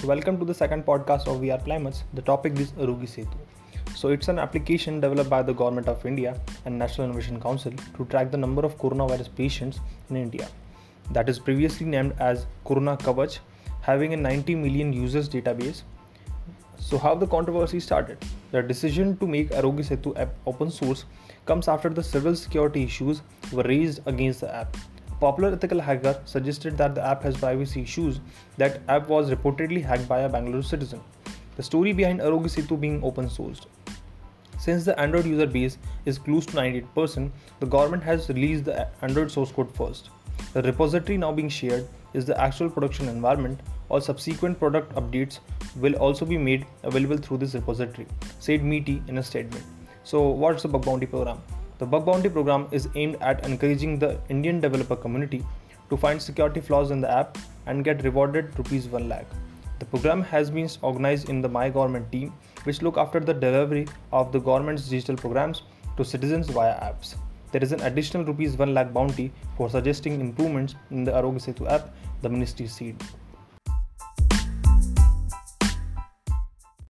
So, welcome to the second podcast of VR Climates. The topic is Aarogya Setu. So, it's an application developed by the Government of India and National Innovation Council to track the number of coronavirus patients in India. That is previously named as Corona Kavach, having a 90 million users database. So, how the controversy started? The decision to make Aarogya Setu app open source comes after the several security issues were raised against the app popular ethical hacker suggested that the app has privacy issues. That app was reportedly hacked by a Bangalore citizen. The story behind Aarogya Setu being open sourced. Since the Android user base is close to 98%, the government has released the Android source code first. The repository now being shared is the actual production environment. All subsequent product updates will also be made available through this repository, said MeitY in a statement. So, what's the bug bounty program? The bug bounty program is aimed at encouraging the Indian developer community to find security flaws in the app and get rewarded rupees 1 lakh. The program has been organized in the My Government team, which look after the delivery of the government's digital programs to citizens via apps. There is an additional rupees 1 lakh bounty for suggesting improvements in the Aarogya Setu app, the ministry said.